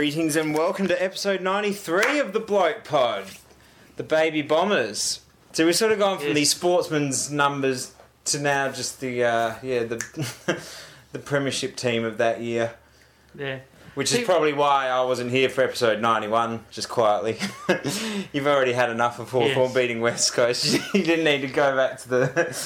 Greetings and welcome to episode 93 of the Bloke Pod, the Baby Bombers. So we've sort of gone from Yes. the sportsman's numbers to now just the uh, yeah the the premiership team of that year, Yeah. which is probably why I wasn't here for episode 91. Just quietly, you've already had enough of Hawthorn Yes. beating West Coast. you didn't need to go back to the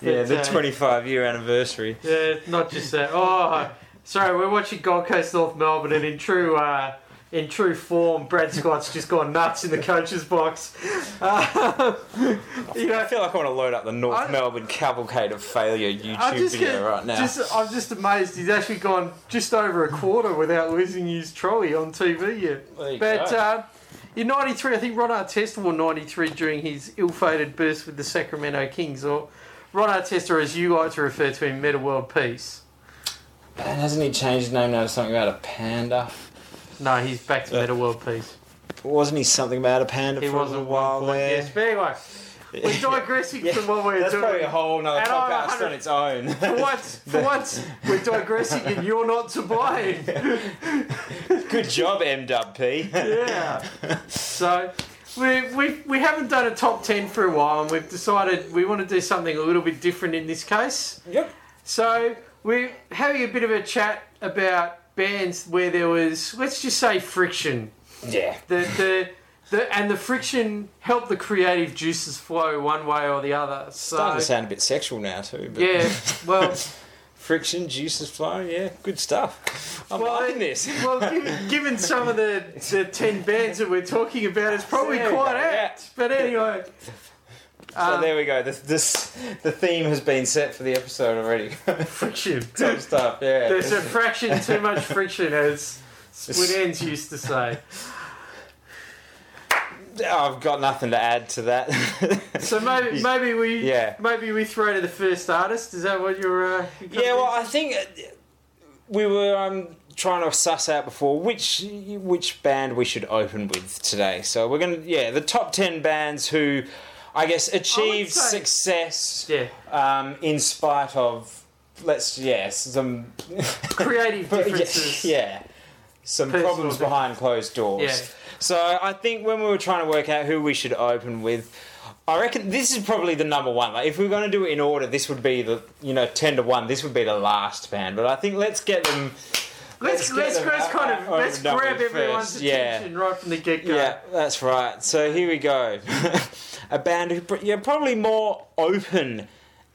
yeah But, the uh, 25 year anniversary. Yeah, not just that. Oh, sorry, we're watching Gold Coast North Melbourne, and in true uh, in true form, Brad Scott's just gone nuts in the coach's box. Uh, you I feel like I want to load up the North I- Melbourne Cavalcade of Failure YouTube video gonna- right now. just I'm just amazed he's actually gone just over a quarter without losing his trolley on TV yet. You But uh, in '93, I think Ron Artesta wore '93 during his ill-fated burst with the Sacramento Kings, or Ron Artesta, as you like to refer to him, Metta World Peace. And hasn't he changed his name now to something about a panda? No, he's back to Uh, Metta World Peace. Wasn't he something about a panda He for a was little at while one point, there? Yes, but anyway, we're digressing Yeah, from what we're That's doing. probably a whole nother And podcast on its own. For once, for once, we're digressing and you're not to blame. Good job, MWP. Yeah. So we we we haven't done a top ten for a while, and we've decided we want to do something a little bit different in this case. Yep. So we're having a bit of a chat about bands where there was, let's just say, friction. Yeah. The the. The, and the friction helped the creative juices flow one way or the other. So Starting to sound a bit sexual now too. But yeah, well, Friction, juices flowing, yeah, good stuff. I'm Well, liking this. Well, given, given some of the, the 10 bands that we're talking about, it's probably quite apt. But anyway. so um, there we go. This, this the theme has been set for the episode already. friction. Top stuff, yeah. There's a fraction too much friction, as Split Ends used to say. I've got nothing to add to that. So maybe maybe we Yeah. maybe we throw to the first artist. Is that what you're? Uh, Yeah, well, I think uh, we were um, trying to suss out before which which band we should open with today. So we're gonna, yeah, the top ten bands who, I guess, achieved say- success yeah, um, in spite of, let's yes, some creative differences. yeah, yeah, some Personal problems behind closed doors. Yeah. So I think when we were trying to work out who we should open with, I reckon this is probably the number one. Like if we are going to do it in order, this would be the you know ten to one. This would be the last band. But I think let's get them. Let's let's, them let's kind of let's grab everyone's first. Yeah. attention right from the get go. Yeah, that's right. So here we go. a band who, yeah, probably more open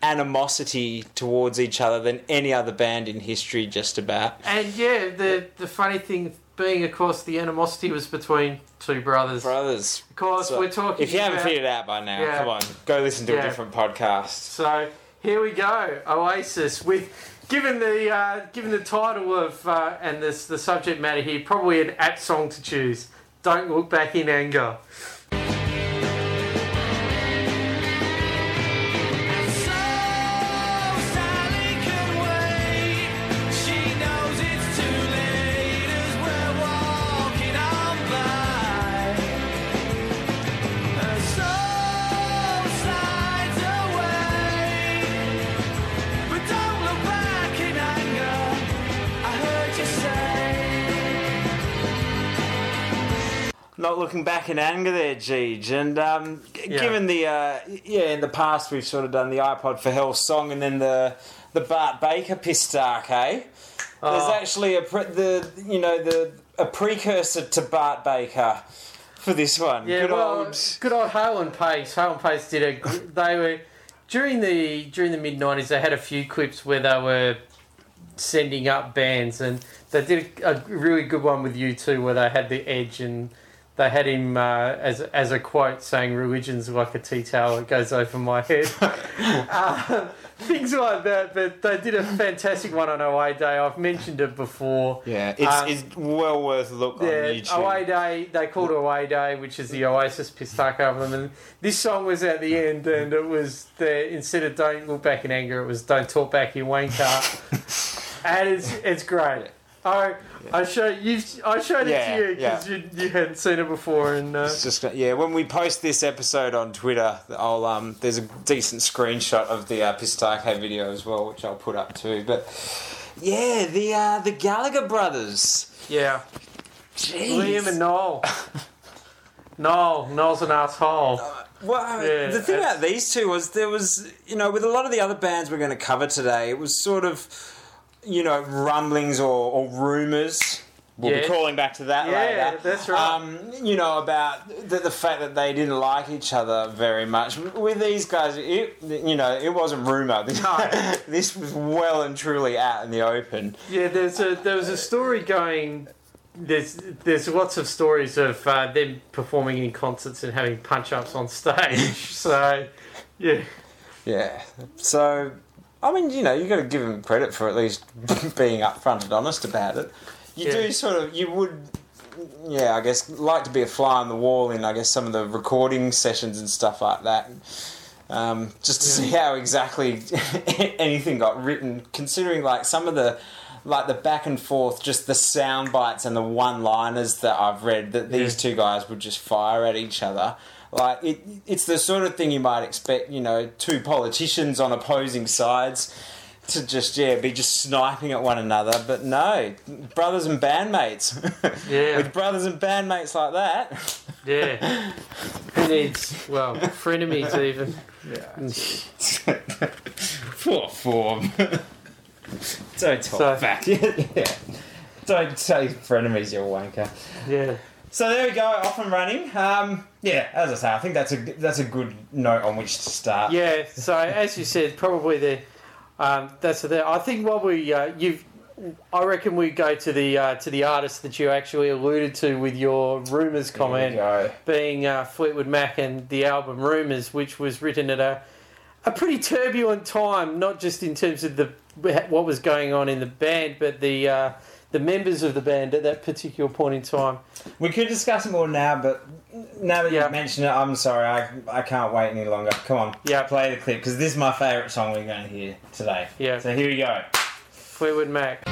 animosity towards each other than any other band in history, just about. And yeah, the the funny thing being, of course, the animosity was between two brothers. Brothers. Of course, So, we're talking. If you haven't figured it out by now, Yeah. come on, go listen to a different podcast. So here we go, Oasis. With given the uh, given the title of uh, and this the subject matter here, probably an apt song to choose. Don't look back in anger. Looking back in anger there, Jeej. And um, g- Yeah. given the uh, yeah, in the past we've sort of done the iPod for Hell song, and then the the Bart Baker Pistake. Eh? There's Oh. actually a pre- the you know the a precursor to Bart Baker for this one. Yeah, Good well, old good old Hale and Pace. Hale and Pace did a. They were during the during the mid nineties. They had a few clips where they were sending up bands, and they did a, a really good one with U2, where they had the Edge and they had him uh, as as a quote saying, "Religion's like a tea towel; it goes over my head." uh, things like that. But they did a fantastic one on Away Day. I've mentioned it before. yeah, it's, um, it's well worth a look on Yeah, YouTube. Away Day, they called it Away Day, which is the Oasis Pistake album. And this song was at the end, and it was the instead of Don't Look Back in Anger, it was Don't Talk Back, You Wanker. and it's, it's great. I, I show you. I showed Yeah, it to you because you, you hadn't seen it before, and uh, It's just yeah. When we post this episode on Twitter, I'll um. There's a decent screenshot of the uh, Pistake video as well, which I'll put up too. But yeah, the uh, the Gallagher brothers. yeah, Liam and Noel. Noel, Noel's an asshole. Well, Yeah, the thing about these two was there was, you know, with a lot of the other bands we're going to cover today, it was sort of, you know, rumblings or, or rumours. We'll be calling back to that Yeah, later. that's right. Um, you know about the, the fact that they didn't like each other very much. With these guys, it, you know, it wasn't rumour. No. this was well and truly out in the open. Yeah, there's a there was a story going. There's there's lots of stories of uh, them performing in concerts and having punch ups on stage. so, yeah, Yeah. So, I mean, you know, you got to give them credit for at least being upfront and honest about it. You Yeah. do sort of, you would, yeah, I guess, like to be a fly on the wall in, I guess, some of the recording sessions and stuff like that. Um, just to see how exactly anything got written, considering like some of the. Like the back and forth, just the sound bites and the one liners that I've read that these Yeah. two guys would just fire at each other. Like it, it's the sort of thing you might expect, you know, two politicians on opposing sides to just yeah be just sniping at one another. But no, brothers and bandmates. Yeah. With brothers and bandmates like that. yeah. Who needs well frenemies even? Yeah. Poor form. Don't talk So- back. yeah. Don't say frenemies, you wanker. Yeah, So there we go, off and running. Um, yeah, as I say, I think that's a that's a good note on which to start. yeah. So as you said, probably the um, that's the. I think what we uh, you've. I reckon we go to the uh, to the artist that you actually alluded to with your rumours comment. being uh, Fleetwood Mac and the album Rumours, which was written at a a pretty turbulent time, not just in terms of the what was going on in the band, but the uh, the members of the band at that particular point in time. We could discuss it more now, but now that Yeah. you mention it, I'm sorry, I, I can't wait any longer. Come on, Yeah. play the clip because this is my favourite song we're going to hear today. Yeah. So here we go. Fleetwood Mac.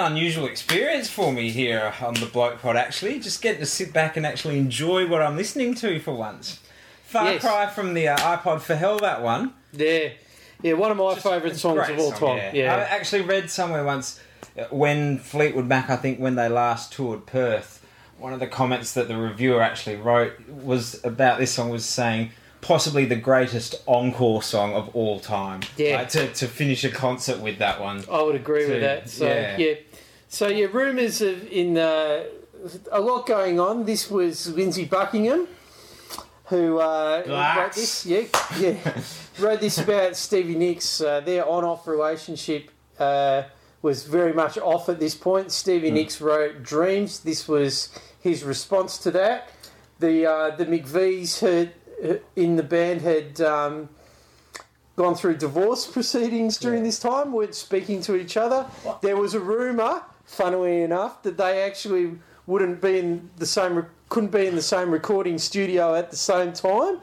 An unusual experience for me here on the Bloke Pod, actually. Just getting to sit back and actually enjoy what I'm listening to for once. Far Yes. cry from the uh, iPod for Hell, that one. Yeah, yeah, one of my favourite songs of all song, time. Yeah, I actually read somewhere once uh, when Fleetwood Mac, I think when they last toured Perth, one of the comments that the reviewer actually wrote was about this song was saying possibly the greatest encore song of all time. Yeah. Like, to, to finish a concert with that one. I would agree So, with that. So yeah. yeah, so yeah, rumours of in uh, a lot going on. This was Lindsey Buckingham, who uh, wrote this. Yeah, yeah, wrote this about Stevie Nicks. Uh, their on-off relationship uh, was very much off at this point. Stevie Nicks wrote "Dreams." This was his response to that. The uh, the McVies had in the band had. Um, gone through divorce proceedings during this time, weren't speaking to each other. There was a rumour, funnily enough, that they actually wouldn't be in the same, couldn't be in the same recording studio at the same time.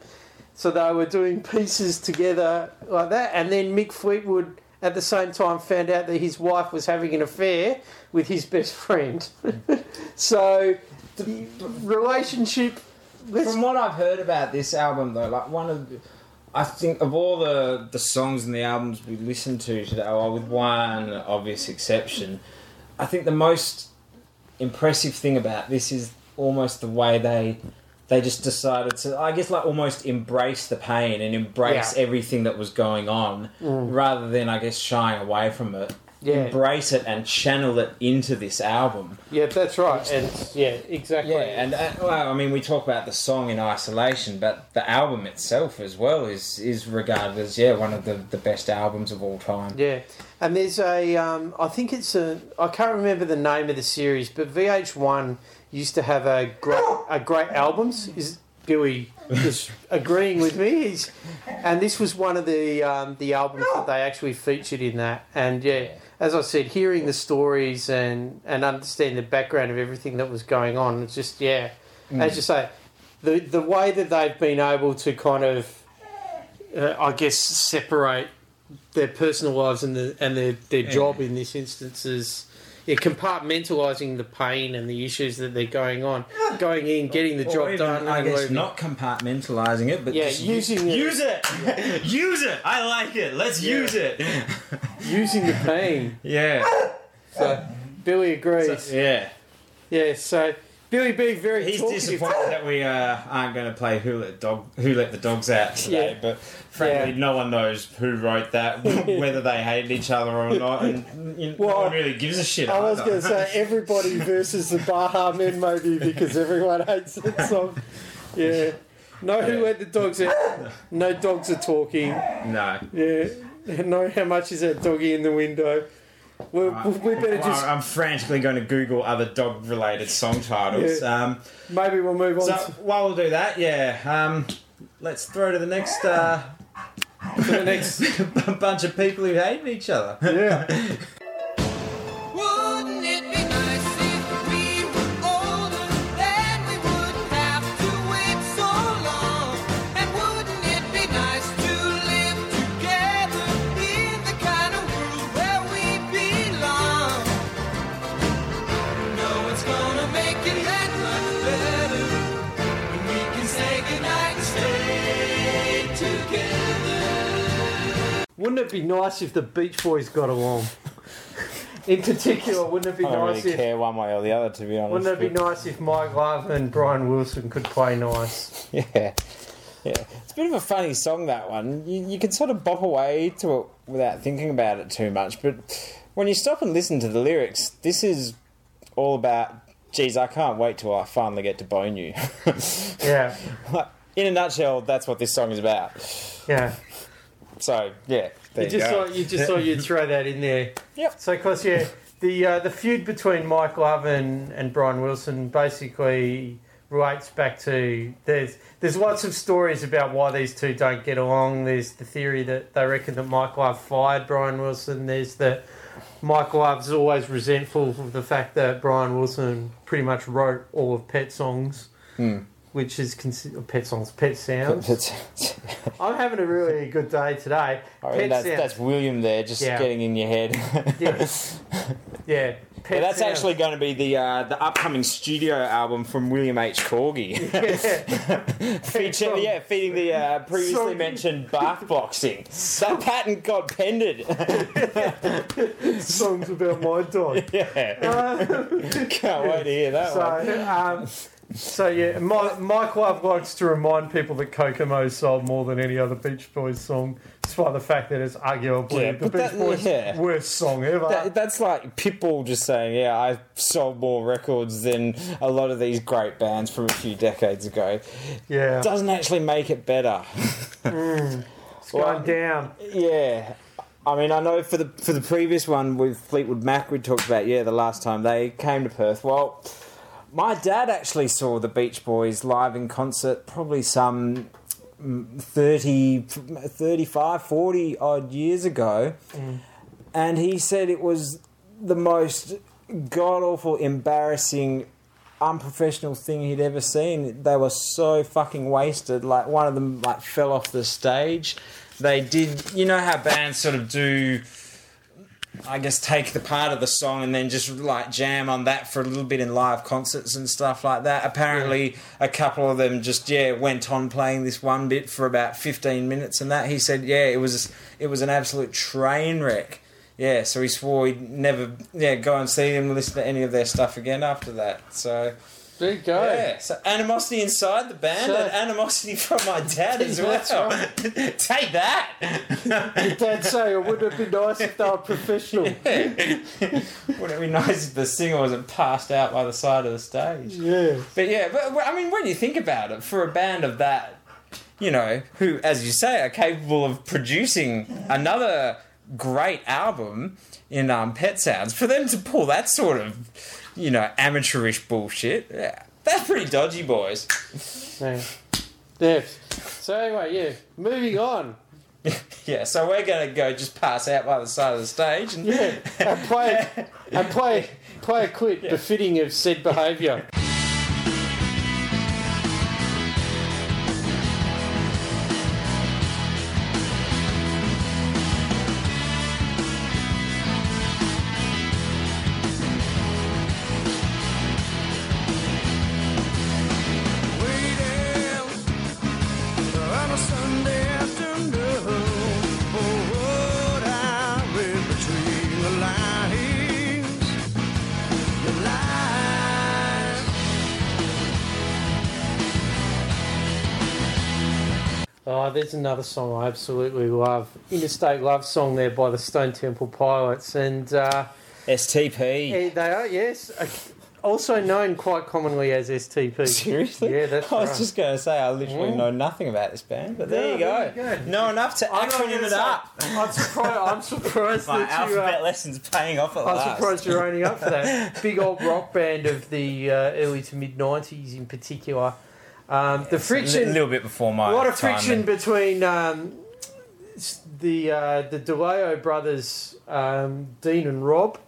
So they were doing pieces together like that. And then Mick Fleetwood at the same time found out that his wife was having an affair with his best friend. so the relationship. From what I've heard about this album, though, like one of, I think of all the the songs and the albums we listened to today, well, with one obvious exception, I think the most impressive thing about this is almost the way they they just decided to, I guess, like almost embrace the pain and embrace Yeah. everything that was going on, mm. rather than I guess shying away from it. Yeah. Embrace it and channel it into this album. yeah, that's right. And yeah, exactly. Yeah, and uh, well, I mean, we talk about the song in isolation, but the album itself as well is is regarded as yeah one of the, the best albums of all time. Yeah, and there's a, um, I think it's a, I can't remember the name of the series, but VH1 used to have a great, a great albums. Is Billy is agreeing with me. He's, and this was one of the um, the albums that they actually featured in that. And yeah, as I said, hearing the stories and and understanding the background of everything that was going on, it's just yeah, as you say, the the way that they've been able to kind of, uh, I guess, separate their personal lives and the and their their job in this instance is. Yeah, compartmentalising the pain and the issues that they're going on, going in, getting the Or job even, done, I and guess leaving. not compartmentalizing it, but Yeah, just using it. use it, use it. I like it. Let's use it. using the pain. yeah, So Billy agrees. yeah. yeah, so Billy being very He's disappointed that we uh, aren't going to play Who Let Dog Who Let the Dogs Out today, Yeah. but frankly, Yeah. no one knows who wrote that, whether they hated each other or not, and you know, no one really gives a shit. I was going to say everybody versus the Baha Men, maybe because everyone hates that song. Yeah. No, who let the dogs out? No dogs are talking. no. Yeah. No, how much is that doggy in the window? We, we better just I'm frantically going to Google other dog-related song titles. Yeah. Um, maybe we'll move on. so to, while we'll do that, yeah, um, let's throw to the next uh, to the next. bunch of people who hate each other. Yeah. Wouldn't it be nice if the Beach Boys got along? In particular, wouldn't it be I don't nice really if care one way or the other, to be honest. Wouldn't it be but- nice if Mike Love and Brian Wilson could play nice? Yeah. Yeah. It's a bit of a funny song, that one. You, you can sort of bop away to it without thinking about it too much, but when you stop and listen to the lyrics, this is all about, geez, I can't wait till I finally get to bone you. Yeah, In a nutshell, that's what this song is about. yeah. So, yeah. There You just go. thought you just thought you'd throw that in there. Yep. So, of course, yeah, the uh, the feud between Mike Love and, and Brian Wilson basically relates back to there's there's lots of stories about why these two don't get along. There's the theory that they reckon that Mike Love fired Brian Wilson. There's that Mike Love's always resentful of the fact that Brian Wilson pretty much wrote all of Pet songs. Which is considered Pet songs, Pet sounds. I'm having a really good day today. I mean, Pet that's, sounds. that's William there, just Yeah. getting in your head. Yeah. yeah. Pet Yeah, that's sounds. actually going to be the uh, the upcoming studio album from William H. Corgi. Yeah. Feature, yeah, feeding the uh, previously mentioned bath boxing. That patent got pended. songs about my dog. yeah. Can't wait to hear that one. So, um, so yeah, Mike Love likes to remind people that Kokomo sold more than any other Beach Boys song, despite the fact that it's arguably Yeah, the Beach that- Boys' yeah. worst song ever. That, that's like Pitbull just saying, "Yeah, I sold more records than a lot of these great bands from a few decades ago." yeah, Doesn't actually make it better. Mm. it's going down. Yeah. I mean, I know for the for the previous one with Fleetwood Mac, we talked about yeah the last time they came to Perth. Well, my dad actually saw the Beach Boys live in concert, probably some mm, 30, 35, 40 odd years ago, and he said it was the most god awful, embarrassing unprofessional thing he'd ever seen. They were so fucking wasted. Like one of them like fell off the stage. They did you know how bands sort of do I guess take the part of the song and then just like jam on that for a little bit in live concerts and stuff like that. Apparently, a couple of them just yeah went on playing this one bit for about fifteen minutes and that. He said yeah it was it was an absolute train wreck. Yeah, so he swore he'd never yeah go and see them, listen to any of their stuff again after that. So There you go. yeah, so animosity inside the band So- and animosity from my dad as well. That's. Take that. Dad say, or wouldn't it be nice if they were professional? Wouldn't it be nice if the singer wasn't passed out by the side of the stage? Yeah. But yeah, but but, I mean, when you think about it, for a band of that, you know, who, as you say, are capable of producing another great album in um, Pet Sounds, for them to pull that sort of, you know, amateurish bullshit, yeah, that's pretty dodgy, boys. Yeah. So anyway, yeah. Moving on. Yeah, so we're going to go just pass out by the side of the stage. And Yeah. And play and play play a clip befitting of said behaviour. There's another song I absolutely love. Interstate Love Song there by the Stone Temple Pilots. And uh, STP. they are, yes, uh, also known quite commonly as STP. Seriously? Yeah, that's I was right. just going to say I literally Mm. know nothing about this band, but there No, you go. there you go. Know enough to acronym it up. I'm surprised, I'm surprised My that you. alphabet Uh, lessons paying off at last I'm last. surprised you're owning up for that. Big old rock band of the uh, early to mid 90s in particular. Um, the friction, a little bit before my what a lot of time friction between um, the uh, the DeLeo brothers, um, Dean and Rob.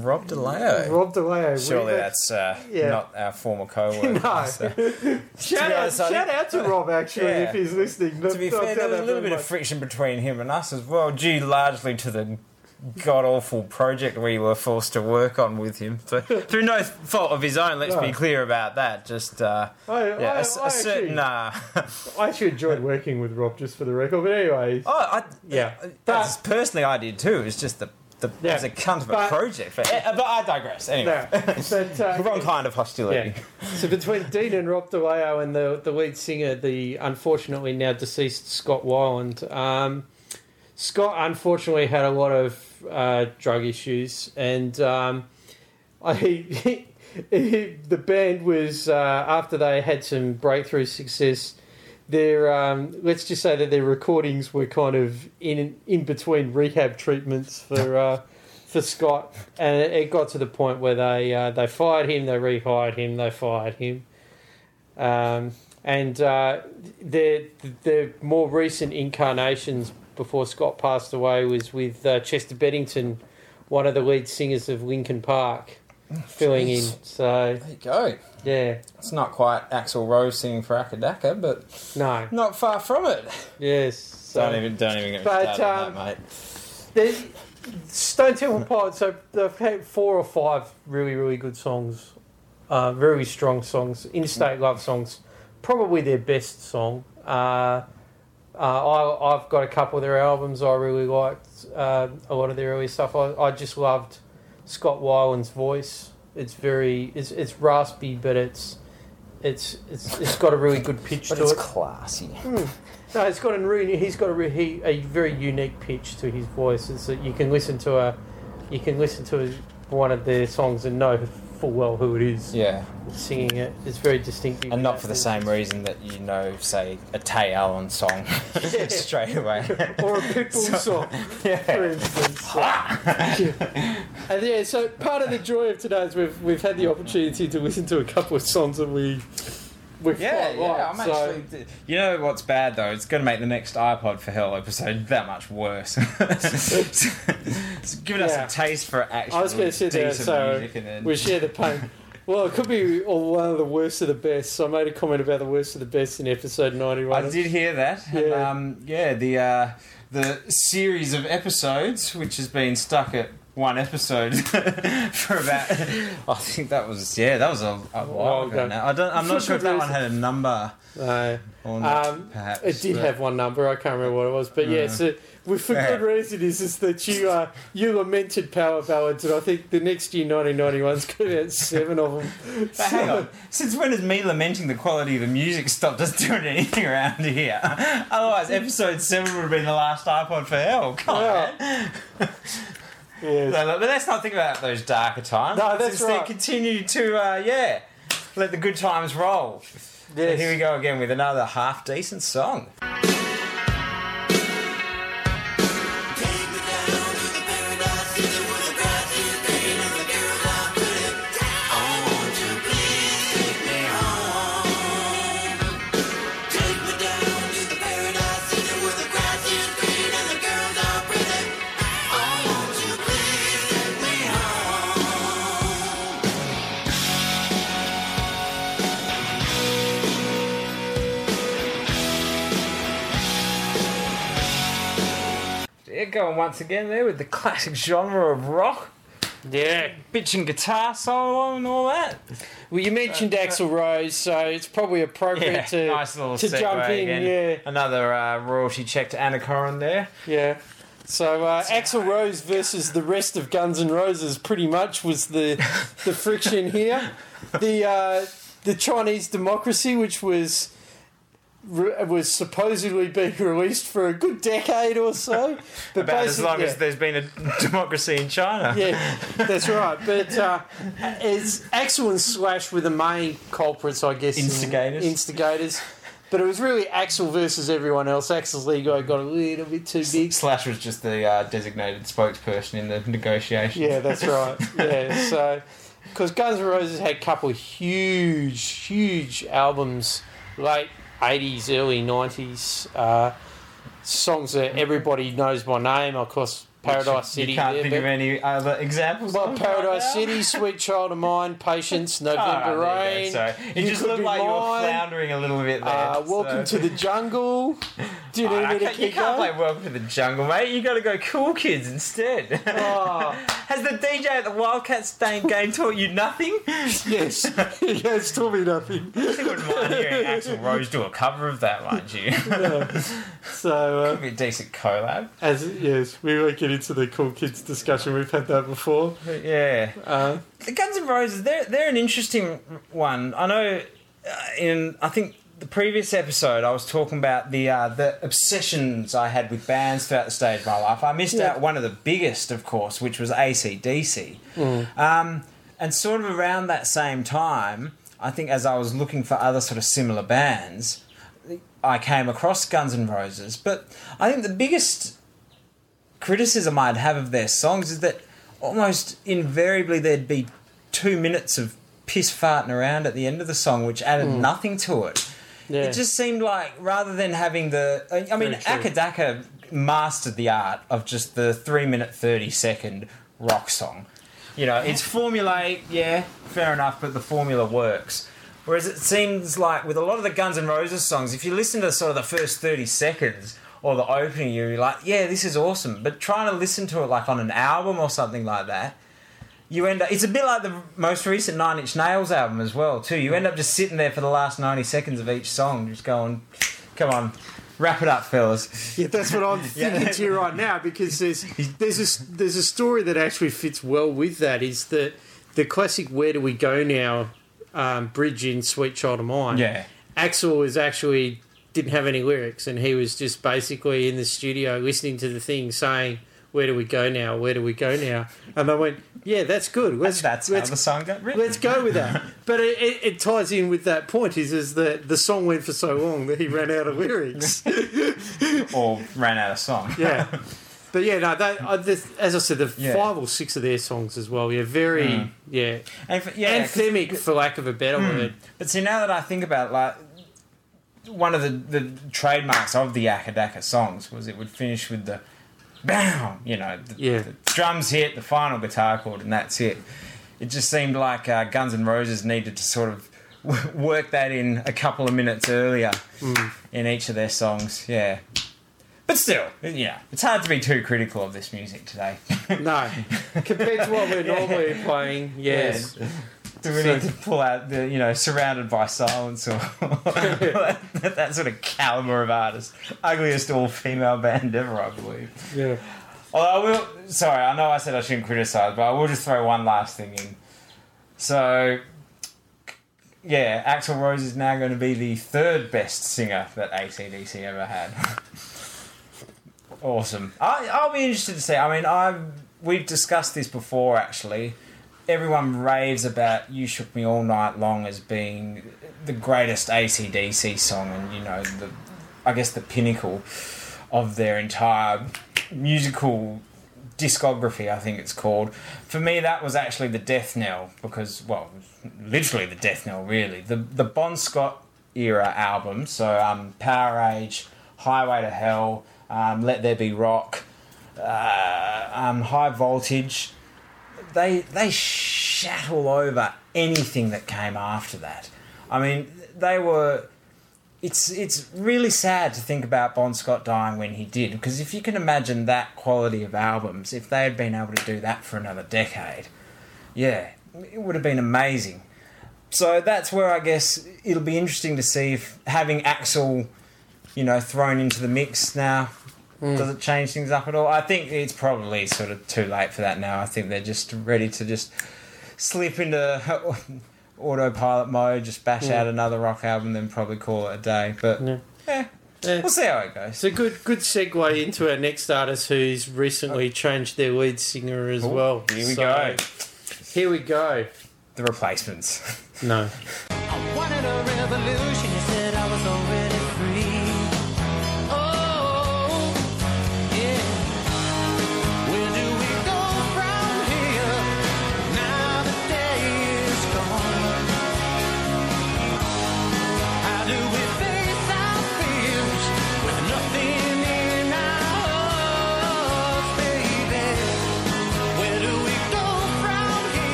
Rob DeLeo. Rob DeLeo. Surely we- that's uh, Yeah. not our former co-worker. No. so- Shout, out, honest, shout out to Rob actually Yeah. if he's listening. To be fair, there was a little bit of friction between him and us as well, due largely to the god awful project we were forced to work on with him. So, through no fault of his own, let's No. be clear about that. Just uh, I, yeah, I, a s- a I certain. actually, Uh, I actually enjoyed working with Rob just for the record. But anyway, oh, I, Yeah. That's personally, I did too. It's just the the Yeah. it was a cunt of a project. But, uh, but I digress. Anyway, no, but uh, wrong kind of hostility. Yeah. So between Dean and Rob DeLeo and the the lead singer, the unfortunately now deceased Scott Weiland, um, Scott unfortunately had a lot of uh, drug issues, and um, I. the band was uh, after they had some breakthrough success. Their um, let's just say that their recordings were kind of in in between rehab treatments for uh, for Scott, and it, it got to the point where they uh, they fired him, they rehired him, they fired him, um, and uh, the the more recent incarnations before Scott passed away was with uh, Chester Bennington, one of the lead singers of Linkin Park, filling in. So There you go. yeah, It's not quite Axl Rose singing for Acca Dacca, but no, not far from it. yes. So. Don't even don't even get me But, started on um, that, mate. There's Stone Temple Pilots. So they've had four or five really, really good songs, uh, very strong songs, interstate love songs. Probably their best song. Uh, uh, I, I've got a couple of their albums I really liked. Uh, a lot of their early stuff. I, I just loved Scott Weiland's voice. It's very, it's, it's raspy, but it's, it's, it's, it's got a really good pitch But to it's it. classy. No, it's got a really, he's got a, re- he, a very unique pitch to his voice. It's that you can listen to a, you can listen to one of their songs and know full well who it is Yeah, singing it. It's very distinctive. and not for the same reason that you know, say, a Tay Allen song straight away. or a Pitbull song, for instance. Yeah. And yeah, so part of the joy of today is we've we've had the opportunity to listen to a couple of songs that we we Yeah, yeah, like. I'm so, actually. You know what's bad though? It's going to make the next iPod for Hell episode that much worse. it's giving us Yeah. a taste for actual I was going to sit there, so music, and then we share the pain. Well, it could be one of the worst of the best. So I made a comment about the worst of the best in episode ninety-one. I did hear that. And, Yeah. um, yeah, the uh, the series of episodes, which has been stuck at one episode for about. I think that was yeah, that was a, a while ago ago. now. I don't. I'm not sure if that one had a number No. or not. Um, perhaps It did but- have one number. I can't remember what it was, but yeah. Yeah. So, with for good reason is is that you uh, you lamented power ballads, and I think the next year, 1991's got about seven of them. But hang on. Since when has me lamenting the quality of the music stopped us doing anything around here? Otherwise, episode 7 would have been the last iPod for hell. Come Well, man. Yes. No, but let's not think about those darker times. No, Let's that's instead right. continue to, uh, yeah, let the good times roll. So Yes. here we go again with another half decent song. Going once again there with the classic genre of rock, Yeah. bitch and guitar solo and all that. Well, you mentioned Axl Rose, so it's probably appropriate Yeah, to nice little to jump in. again. Yeah, Another uh, royalty check to Anna Corin there. yeah. So uh, Axl Rose versus the rest of Guns N' Roses pretty much was the the friction here. The uh, the Chinese democracy, which was re- was supposedly being released for a good decade or so, but About as long yeah. as there's been a democracy in China. Yeah, that's right. But uh, it's Axl and Slash were the main culprits, I guess. in- Instigators. instigators. But it was really Axl versus everyone else. Axl's ego got a little bit too big. Slash was just the uh, designated spokesperson in the negotiations. Yeah, that's right. Yeah, so because Guns N' Roses had a couple of huge, huge albums, late '80s, early '90s, uh, songs that everybody knows by name. Of course, Paradise City. You can't there, think of any other examples. Well, Paradise? City, Sweet Child of Mine, Patience, Oh, November right, Rain. you. So it You just looked Be like you were floundering a little bit there. Uh, welcome so. to the Jungle. Do you Oh, need I me to can't- you can't play? Welcome to the Jungle, mate. You got to go Cool Kids instead. Oh, Has the DJ at the Wildcats game game taught you nothing? yes. yes, taught me nothing. I wouldn't mind hearing Axl Rose do a cover of that, mind you. So, uh, Be a decent collab. as yes, we won't get into the cool kids discussion. We've had that before. But yeah. Uh, The Guns N' Roses, they're they're an interesting one. I know uh, in I think the previous episode I was talking about the uh, the obsessions I had with bands throughout the stage of my life. I missed Yeah. out one of the biggest, of course, which was ACDC. Um, and sort of around that same time, I think as I was looking for other sort of similar bands, I came across Guns N' Roses. But I think the biggest criticism I'd have of their songs is that almost invariably there'd be two minutes of piss farting around at the end of the song, which added nothing to it. Yeah. It just seemed like rather than having the, I mean. Acca Dacca mastered the art of just the three minute thirty second rock song. You know, it's formulaic, yeah, fair enough, but the formula works. Whereas it seems like with a lot of the Guns N' Roses songs, if you listen to sort of the first 30 seconds or the opening, you're like, yeah, this is awesome. But trying to listen to it like on an album or something like that, you end up. It's a bit like the most recent Nine Inch Nails album as well, too. You end up just sitting there for the last 90 seconds of each song, just going, come on, wrap it up, fellas. Yeah, that's what I'm thinking to you right now because there's there's a there's a story that actually fits well with that. Is that the classic "Where Do We Go Now" um, bridge in "Sweet Child of Mine"? Yeah. Axl was actually didn't have any lyrics, and he was just basically in the studio listening to the thing, saying, "Where do we go now? Where do we go now?" And I went, "Yeah, that's good. Let's That's let's how the song got written. Let's go with that. But it, it, it ties in with that point is, is that the song went for so long that he ran out of lyrics. or ran out of song. yeah. But yeah, no, they, I, this, as I said, the Yeah. five or six of their songs as well. Yeah, very, Mm. yeah, yeah, anthemic for lack of a better word. But see, now that I think about it, like one of the, the trademarks of the Acca Dacca songs was it would finish with the bam, you know, the, Yeah. the drums hit, the final guitar chord, and that's it. It just seemed like uh, Guns N' Roses needed to sort of w- work that in a couple of minutes earlier in each of their songs. Yeah. But still, yeah, it's hard to be too critical of this music today. No, compared to what we're normally playing, yes. Do we need to pull out the, you know, surrounded by silence or that, that sort of caliber of artist? Ugliest all female band ever, I believe. Yeah. Although I will, sorry, I know I said I shouldn't criticise, but I will just throw one last thing in. So, yeah, Axl Rose is now going to be the third best singer that ACDC ever had. awesome. I, I'll be interested to see. I mean, I we've discussed this before, actually. Everyone raves about "You Shook Me All Night Long" as being the greatest ACDC song, and you know, the I guess the pinnacle of their entire musical discography, I think it's called. For me, that was actually the death knell because, well, literally the death knell, really. The the Bon Scott era albums, so um, Powerage, Highway to Hell, um, Let There Be Rock, uh, um, High Voltage. They they shat all over anything that came after that. I mean, they were it's it's really sad to think about Bon Scott dying when he did, because if you can imagine that quality of albums, if they had been able to do that for another decade, yeah, it would have been amazing. So that's where I guess it'll be interesting to see if having Axl, you know, thrown into the mix now. Does it change things up at all? I think it's probably sort of too late for that now. I think they're just ready to just slip into autopilot mode, just bash Yeah. out another rock album, then probably call it a day. But Yeah. eh, Yeah. we'll see how it goes. It's a good good segue into our next artist who's recently changed their lead singer as Oh, well. here we So, go. Here we go. The replacements. No.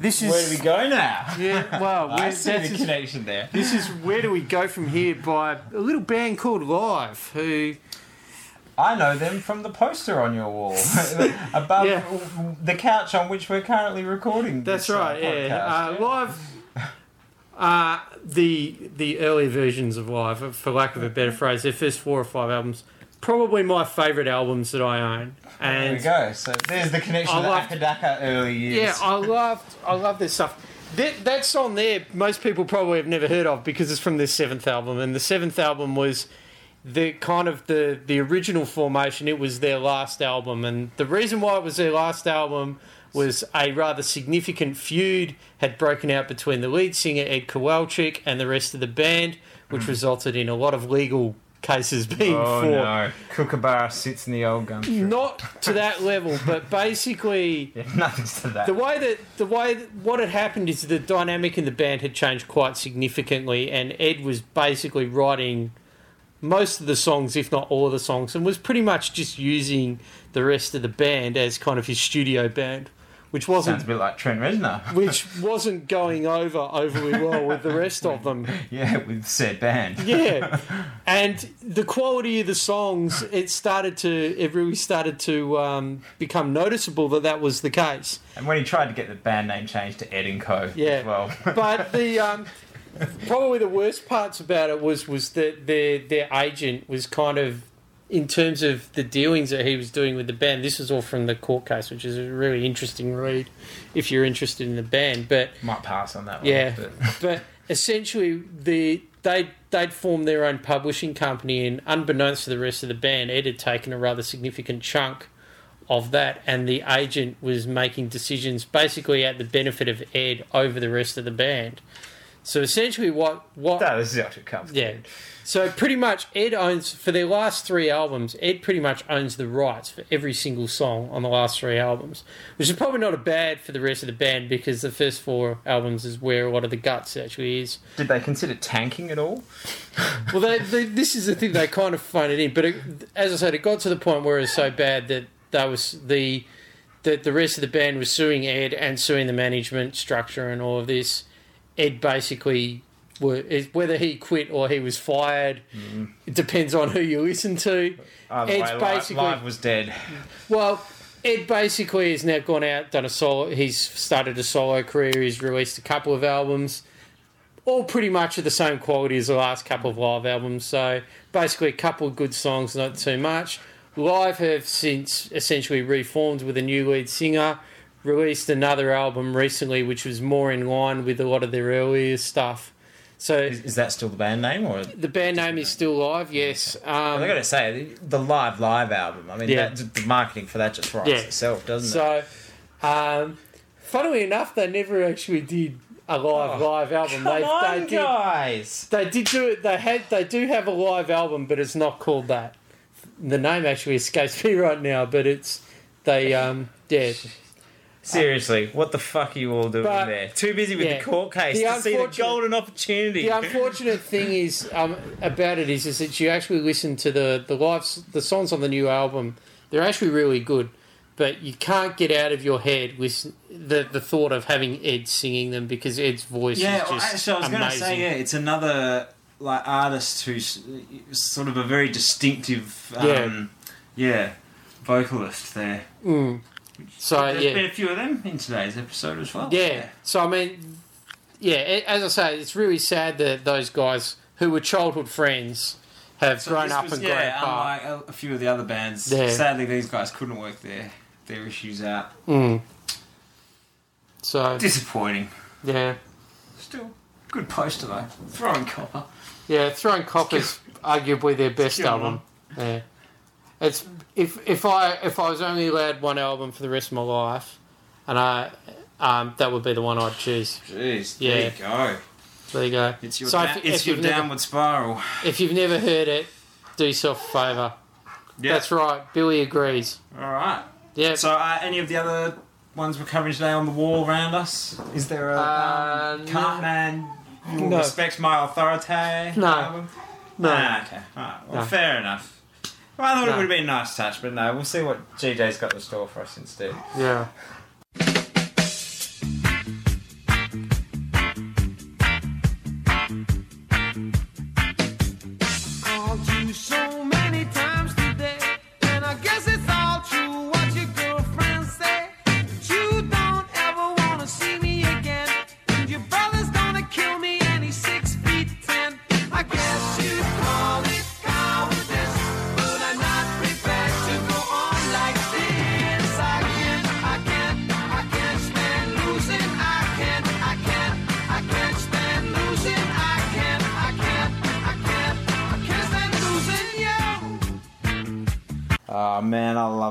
This is Where do we go now? Yeah, well, I where, see the just- connection there. this is where do we go from here by a little band called Live who I know them from the poster on your wall above Yeah. the couch on which we're currently recording. That's this, uh, right, yeah. podcast. Uh, live, uh, the the early versions of Live, for lack of a better phrase, their first four or five albums, probably my favourite albums that I own. And there we go. So there's the connection I to Acca Dacca early years. yeah, I loved I love this stuff. That that song there, most people probably have never heard of because it's from their seventh album, and the seventh album was the kind of the the original formation. It was their last album, and the reason why it was their last album was a rather significant feud had broken out between the lead singer Ed Kowalczyk and the rest of the band, which hmm. resulted in a lot of legal cases being Oh no, Kookaburra sits in the old gun. Not to that level, but basically Yeah, nothing's to that. the way that the way that, what had happened is the dynamic in the band had changed quite significantly, and Ed was basically writing most of the songs, if not all of the songs, and was pretty much just using the rest of the band as kind of his studio band, which wasn't Sounds a bit like Trent Reznor. which wasn't going over overly well with the rest of them. yeah, with said band. Yeah, and the quality of the songs, it started to, it really started to um, become noticeable that that was the case. And when he tried to get the band name changed to Ed and Co. Yeah. as well. but the um, probably the worst parts about it was was that their their agent was kind of in terms of the dealings that he was doing with the band. This was all from the court case, which is a really interesting read if you're interested in the band. But Might pass on that one. yeah, but- but essentially the they they'd formed their own publishing company, and unbeknownst to the rest of the band, Ed had taken a rather significant chunk of that, and the agent was making decisions basically at the benefit of Ed over the rest of the band. So essentially, what what That is actually complicated. yeah. So pretty much, Ed owns for their last three albums. Ed pretty much owns the rights for every single song on the last three albums, which is probably not a bad for the rest of the band because the first four albums is where a lot of the guts actually is. Did they consider tanking at all? Well, they, they, this is the thing they kind of phoned it in, but it, as I said, it got to the point where it was so bad that that was the that the rest of the band was suing Ed and suing the management structure and all of this. Ed basically were whether he quit or he was fired. It depends on who you listen to. Either Ed's way, basically- Live was dead. Well, Ed basically has now gone out, done a solo. He's started a solo career. He's released a couple of albums, all pretty much of the same quality as the last couple of live albums. So basically, a couple of good songs, not too much. Live have since essentially reformed with a new lead singer. Released another album recently, which was more in line with a lot of their earlier stuff. So Is, is that still the band name, or the band name is still live, yes. Um, I got to say the, live live album. I mean, Yeah. that, the marketing for that just writes Yeah. itself, doesn't it? So, um, funnily enough, they never actually did a live Oh, live album. Come They, on, they did. guys. They did do it. They had. They do have a live album, but it's not called that. The name actually escapes me right now, but it's they. Um, yeah, Seriously, what the fuck are you all doing But- there? Too busy with yeah. the court case The to see the unfortunate- golden opportunity. the unfortunate thing is um, about it is is that you actually listen to the the live s- the songs on the new album. They're actually really good. but you can't get out of your head with the the thought of having Ed singing them because Ed's voice Yeah, is well, just actually, I was going to amazing. say, yeah, it's another like artist who's sort of a very distinctive, um, yeah, vocalist there. So There's yeah, been a few of them in today's episode as well. Yeah. So I mean, yeah. As I say, it's really sad that those guys who were childhood friends have So grown up was- and grown yeah, apart. unlike a, a few of the other bands. Yeah. Sadly, these guys couldn't work their their issues out. Mm. So Disappointing. yeah, Still good poster though. Throwing copper. yeah. Throwing Copper's arguably their best album. Yeah. It's if if I if I was only allowed one album for the rest of my life, and I um, that would be the one I'd choose. Jeez. Yeah. There you go. There you go. It's your So da- if- it's if your you've never- downward spiral. If you've never heard it, do yourself a favour. Yeah. That's right. Billy agrees. All right. Yeah. So, uh, any of the other ones we're covering today on the wall around us? Is there a Uh, um. Cartman No. respects my authority No. album? No. Ah, okay. All right. Well, No. fair enough. I thought No. it would have been a nice touch, but no, we'll see what GJ's got in store for us instead. Yeah.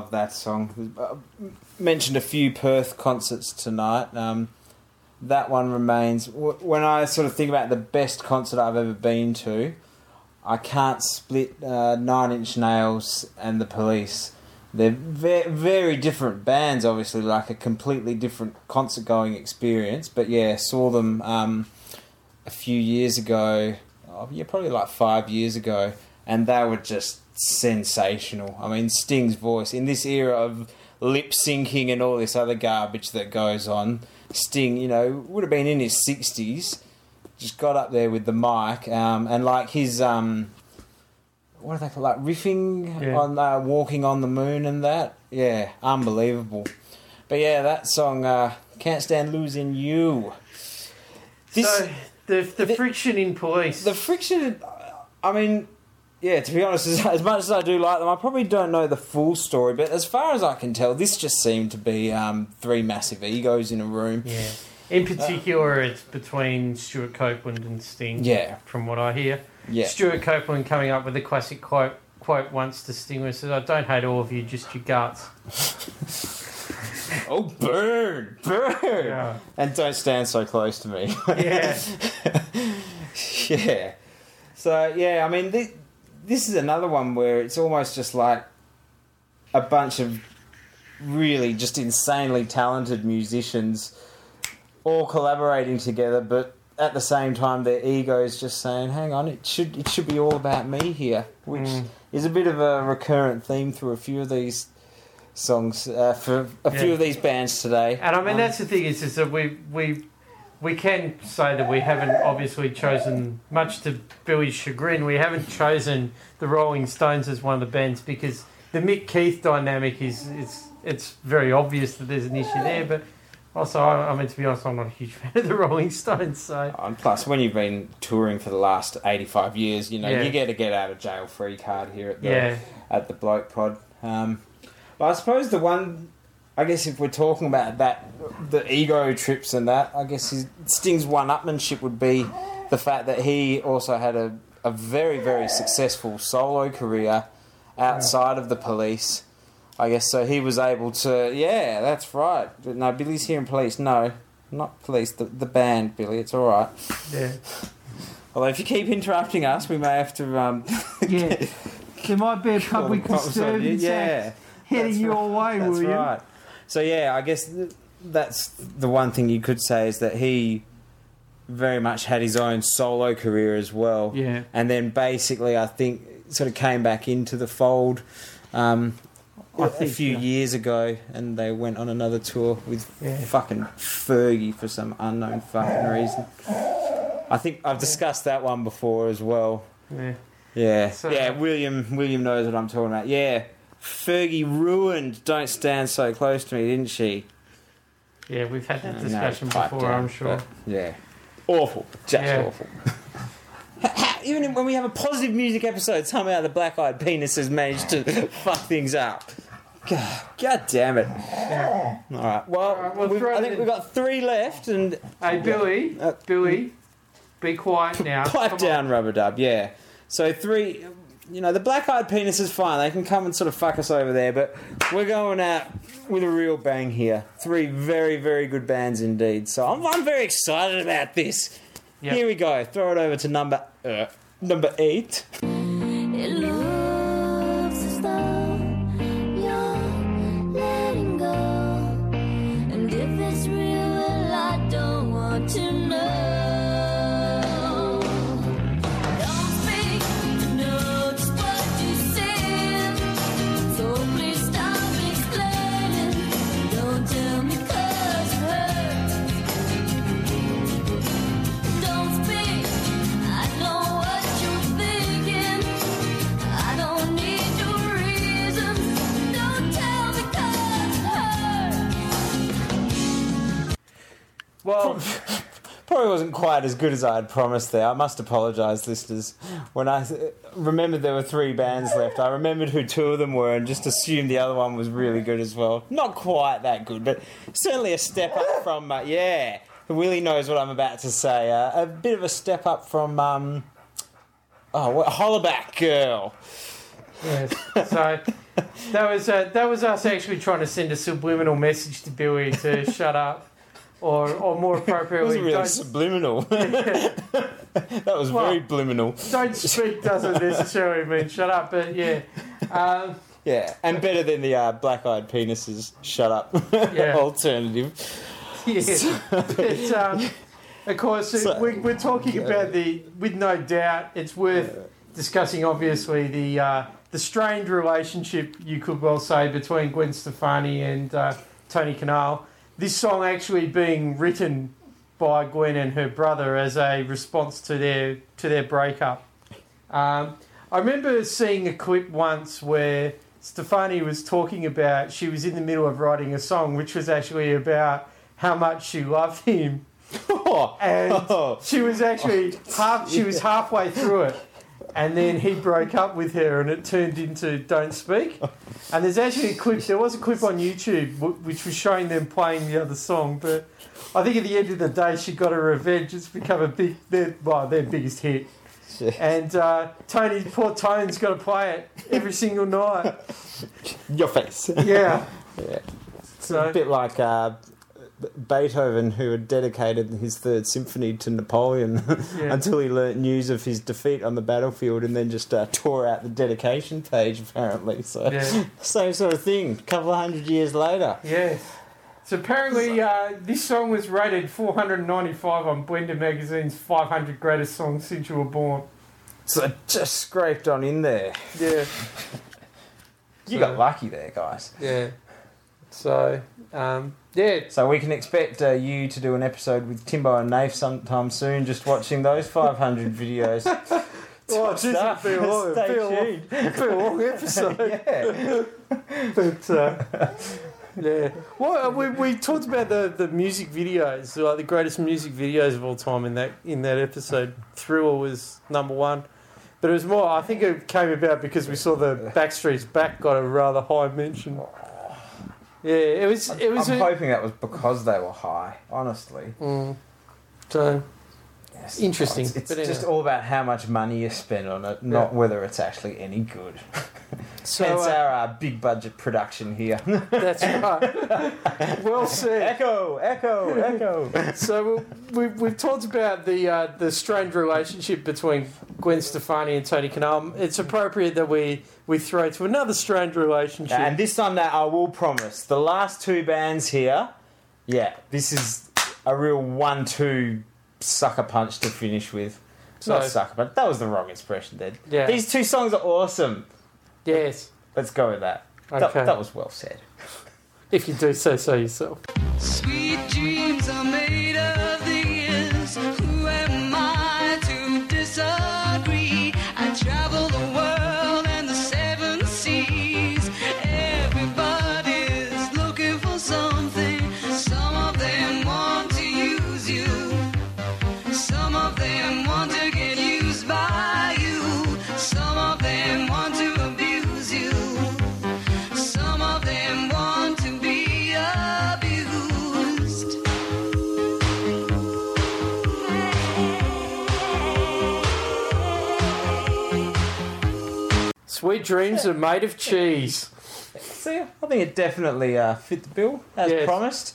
Love that song. Uh, mentioned a few Perth concerts tonight. Um, that one remains. When I sort of think about the best concert I've ever been to, I can't split uh, Nine Inch Nails and the Police. They're ve- very different bands, obviously, like a completely different concert going experience. But yeah, saw them um, a few years ago. Oh, yeah, probably like five years ago, and they were just sensational. I mean, Sting's voice in this era of lip syncing and all this other garbage that goes on. Sting, you know, would have been in his sixties, just got up there with the mic, um, and like his um, what are they called? Like riffing Yeah. on uh, "Walking on the Moon" and that. Yeah, unbelievable. But yeah, that song uh, "Can't Stand Losing You." This so the the the- friction in police. the friction. I mean, yeah. To be honest, as, as much as I do like them, I probably don't know the full story. But as far as I can tell, this just seemed to be um, three massive egos in a room. yeah. In particular, it's between Stewart Copeland and Sting. Yeah, From what I hear, yeah. Stewart Copeland coming up with a classic quote quote once to Sting where he says, "I don't hate all of you, just your guts." Oh, burn, burn, Yeah. and don't stand so close to me. Yeah. yeah. So yeah, I mean, this, this is another one where it's almost just like a bunch of really just insanely talented musicians all collaborating together, but at the same time, their egos just saying, "Hang on, it should it should be all about me here," which Mm. is a bit of a recurrent theme through a few of these songs uh, for a few of these bands today. And I mean, Um, that's the thing is, is that we we we can say that we haven't obviously chosen, much to Billy's chagrin, we haven't chosen the Rolling Stones as one of the bands because the Mick Keith dynamic is it's it's very obvious that there's an issue there, but. Also, I, I mean, to be honest, I'm not a huge fan of the Rolling Stones, so And plus, when you've been touring for the last 85 years, you know, Yeah. you get a get out of jail free card here at the, yeah, at the Bloke Pod. Um, but I suppose the one, I guess if we're talking about that, the ego trips and that, I guess his, Sting's one upmanship would be the fact that he also had a, a very, very successful solo career outside of the police. I guess so he was able to, yeah, that's right. No, Billy's here in police. No, not police, the, the band, Billy, it's alright. yeah, Although if you keep interrupting us, we may have to. Um, Yeah. There might be a public call the cops on you. disturbance Yeah, heading your right. way, That's William. right. So yeah, I guess th- that's the one thing you could say is that he very much had his own solo career as well, Yeah. and then basically I think sort of came back into the fold um, a think, few yeah. years ago, and they went on another tour with Yeah. fucking Fergie for some unknown fucking reason. I think I've discussed that one before as well. Yeah. Yeah, So- yeah. William William knows what I'm talking about. Yeah, Fergie ruined "Don't Stand So Close to Me," didn't she? Yeah, we've had that No, discussion pipe before, down, I'm sure. yeah, awful, just Yeah. awful. Even when we have a positive music episode, somehow the Black Eyed Penis has managed to fuck things up. God, God damn it! Yeah. All right, well, All right, we'll I think in. we've got three left, and Hey, Billy, Uh, Billy, be quiet now. pipe Come down, rubber dub. Yeah. So three. You know, the black eyed penis is fine. They can come and sort of fuck us over there, but we're going out with a real bang here. Three very, very good bands indeed. So I'm, I'm very excited about this. Yep. Here we go. Throw it over to number uh, number eight. It looks as though you're letting go. And if it's real, well, I don't want to Well, Probably wasn't quite as good as I had promised there. I must apologise, listeners. When I remembered there were three bands left, I remembered who two of them were and just assumed the other one was really good as well. Not quite that good, but certainly a step up from, uh, yeah, Willie knows what I'm about to say. Uh, a bit of a step up from, um, oh, what, Hollaback Girl. yes. So that was uh, that was us actually trying to send a subliminal message to Billy to shut up, or or more appropriately, really subliminal. that was Well- very subliminal. don't speak doesn't necessarily mean shut up. But yeah, um, Yeah, and better than the uh, black eyed penises shut up Yeah. alternative. yeah. But, um, of course, So- we, we're talking about the. With no doubt, it's worth discussing. Obviously, the uh, the strained relationship you could well say between Gwen Stefani and uh, Tony Kanal. This song actually being written by Gwen and her brother as a response to their to their breakup. Um, I remember seeing a clip once where Stefani was talking about she was in the middle of writing a song, which was actually about how much she loved him, and she was actually half. She was halfway through it, and then he broke up with her, and it turned into "Don't Speak." And there's actually a clip. There was a clip on YouTube which was showing them playing the other song, but I think at the end of the day, she got her revenge. It's become a big, their, well, their biggest hit. And uh, Tony, poor Tone's got to play it every single night. Your face. Yeah. Yeah. a So bit like uh, Beethoven, who had dedicated his third symphony to Napoleon Yeah. until he learnt news of his defeat on the battlefield and then just uh, tore out the dedication page, apparently. So, yeah, same sort of thing, a couple of hundred years later. Yes. So apparently, uh, this song was rated 495 on Blender Magazine's 500 greatest songs since you were born. So, it just scraped on in there. Yeah, You So- got lucky there, guys. yeah. So, um, yeah, So we can expect uh, you to do an episode with Timbo and Nafe sometime soon, just watching those 500 videos. Oh, this Stuff. would be a long, Stay be a long, tuned. be a long episode. yeah. but uh, yeah, well, uh, we, we talked about the, the music videos, like the greatest music videos of all time in that in that episode. Thriller was number one, but it was more. I think it came about because we saw the Backstreet's Back got a rather high mention. Yeah, it was. It was. I'm a- hoping that was because they were high, honestly. Mm. so Yes. Interesting, It's, it's just anyway. all about how much money you spend on it, not Yeah. whether it's actually any good. so Hence uh, our uh, big budget production here. that's right. well said. echo, echo, echo. So we, we've talked about the uh, the strained relationship between Gwen Stefani and Tony Kanal. It's appropriate that we, we throw to another strained relationship. and this time now, I will promise the last two bands here, yeah, this is a real one-two sucker punch to finish with. Not So- sucker, but that was the wrong expression. Then Yeah. these two songs are awesome. yes. Let's go with that. That, Okay. that was well said. If you do say so yourself. Sweet dreams are made of these. Who am I to disagree? I travel the world and the seven seas. Everybody's looking for something. Sweet dreams are made of cheese. See, I think it definitely uh, fit the bill as Yes. promised.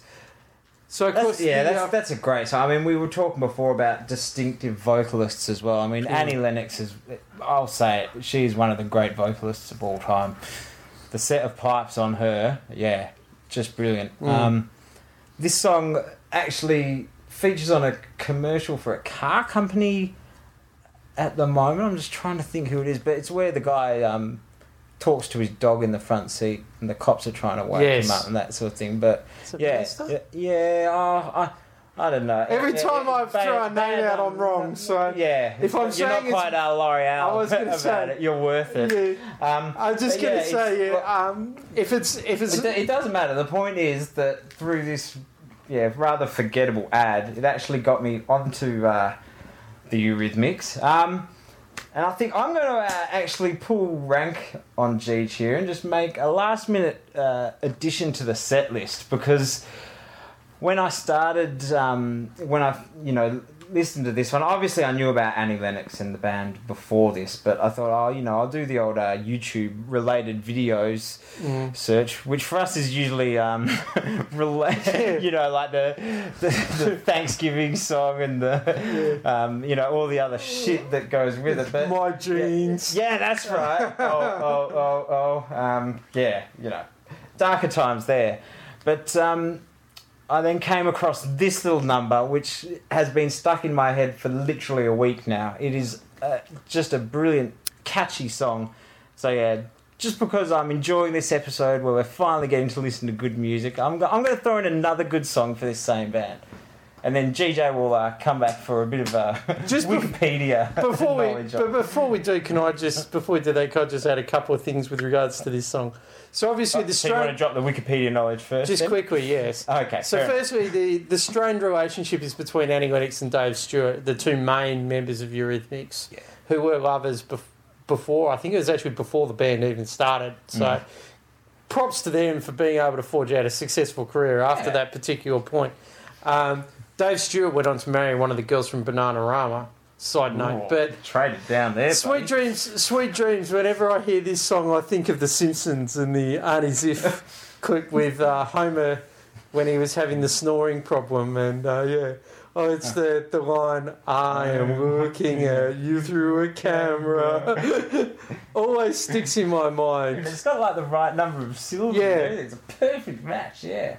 So of That's, course, yeah, that's uh, that's a great song. I mean, we were talking before about distinctive vocalists as well. I mean, Annie Lennox is, I'll say it, she's one of the great vocalists of all time. The set of pipes on her, yeah, just brilliant. Um, this song actually features on a commercial for a car company at the moment. I'm just trying to think who it is, but it's where the guy um, talks to his dog in the front seat and the cops are trying to wake Yes. him up and that sort of thing. But yeah, yeah, yeah. Oh, I, I don't know. Every Yeah, time yeah, I throw a name bad, out, um, I'm wrong, so- yeah, If I'm you're saying not it's- quite uh, L'Oreal I was gonna about say- it, you're worth it. yeah. Um, I'm just gonna yeah, say, it's- yeah, um, if it's if it's it, it doesn't matter. The point is that through this, yeah, rather forgettable ad, it actually got me onto uh, the Eurythmics. Um, and I think I'm going to uh, actually pull rank on G here and just make a last minute uh, addition to the set list because when I started, um, when I, you know, listened to this one, obviously I knew about Annie Lennox and the band before this, but I thought, oh, you know, I'll do the old uh, YouTube related videos search, which for us is usually, um, rela- you know, like the, the, the Thanksgiving song and the, um, you know, all the other shit that goes with it. But my jeans. yeah, that's right. Oh, oh, oh, oh. Um, yeah, you know, darker times there. But um, I then came across this little number, which has been stuck in my head for literally a week now. It is uh, just a brilliant, catchy song. So yeah. Just because I'm enjoying this episode where we're finally getting to listen to good music, I'm, go- I'm going to throw in another good song for this same band. And then GJ will uh, come back for a bit of a Just Wikipedia Before we, but before we do, can I just before we do that, can I just add a couple of things with regards to this song? So obviously the so you want to drop the Wikipedia knowledge first? just then? quickly, yes. Okay. So fair enough. firstly, the the strained relationship is between Annie Lennox and Dave Stewart, the two main members of Eurythmics, Yeah. who were lovers bef- before. I think it was actually before the band even started. So. Mm. Props to them for being able to forge out a successful career after Yeah. that particular point. Um, Dave Stewart went on to marry one of the girls from Bananarama. Side note, Oh, but trade it down there. Sweet buddy. dreams, sweet dreams. Whenever I hear this song, I think of The Simpsons and the Artie Ziff clip with uh, Homer when he was having the snoring problem, and uh, yeah, oh, it's the the line, "I am looking at you through a camera," always sticks in my mind. It's got like the right number of syllables. Yeah. Yeah, it's a perfect match. Yeah.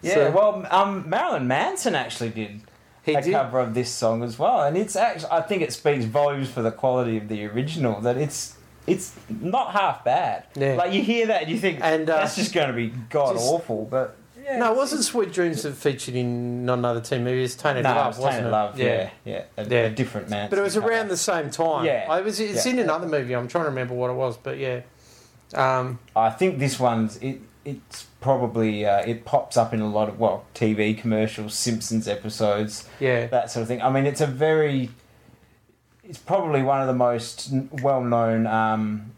Yeah. So- well, um, Marilyn Manson actually did He a did. cover of this song as well, and it's actually I think it speaks volumes for the quality of the original. That it's it's not half bad. Yeah. Like you hear that and you think And, uh, that's just going to be god just- awful, but yeah, No, it wasn't Sweet Dreams that featured in not another teen movie. It was Tainted No, Love, it was wasn't Tainted it? Love. Yeah, yeah, a, Yeah. a different man. But it was around the same time. Yeah. I was. It's Yeah. in another movie. I'm trying to remember what it was, but yeah. Um, I think this one's it. It's probably uh, it pops up in a lot of well TV commercials, Simpsons episodes, yeah. that sort of thing. I mean, it's a very, it's probably one of the most well-known, um,